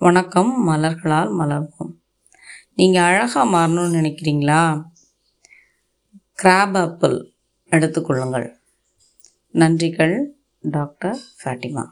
வணக்கம் மலர்களால் மலர்வோம். நீங்கள் அழகாக மாறணும்னு நினைக்கிறீங்களா? கிராப் ஆப்பிள் எடுத்துக்கொள்ளுங்கள். நன்றிகள் டாக்டர் ஃபேட்டிமா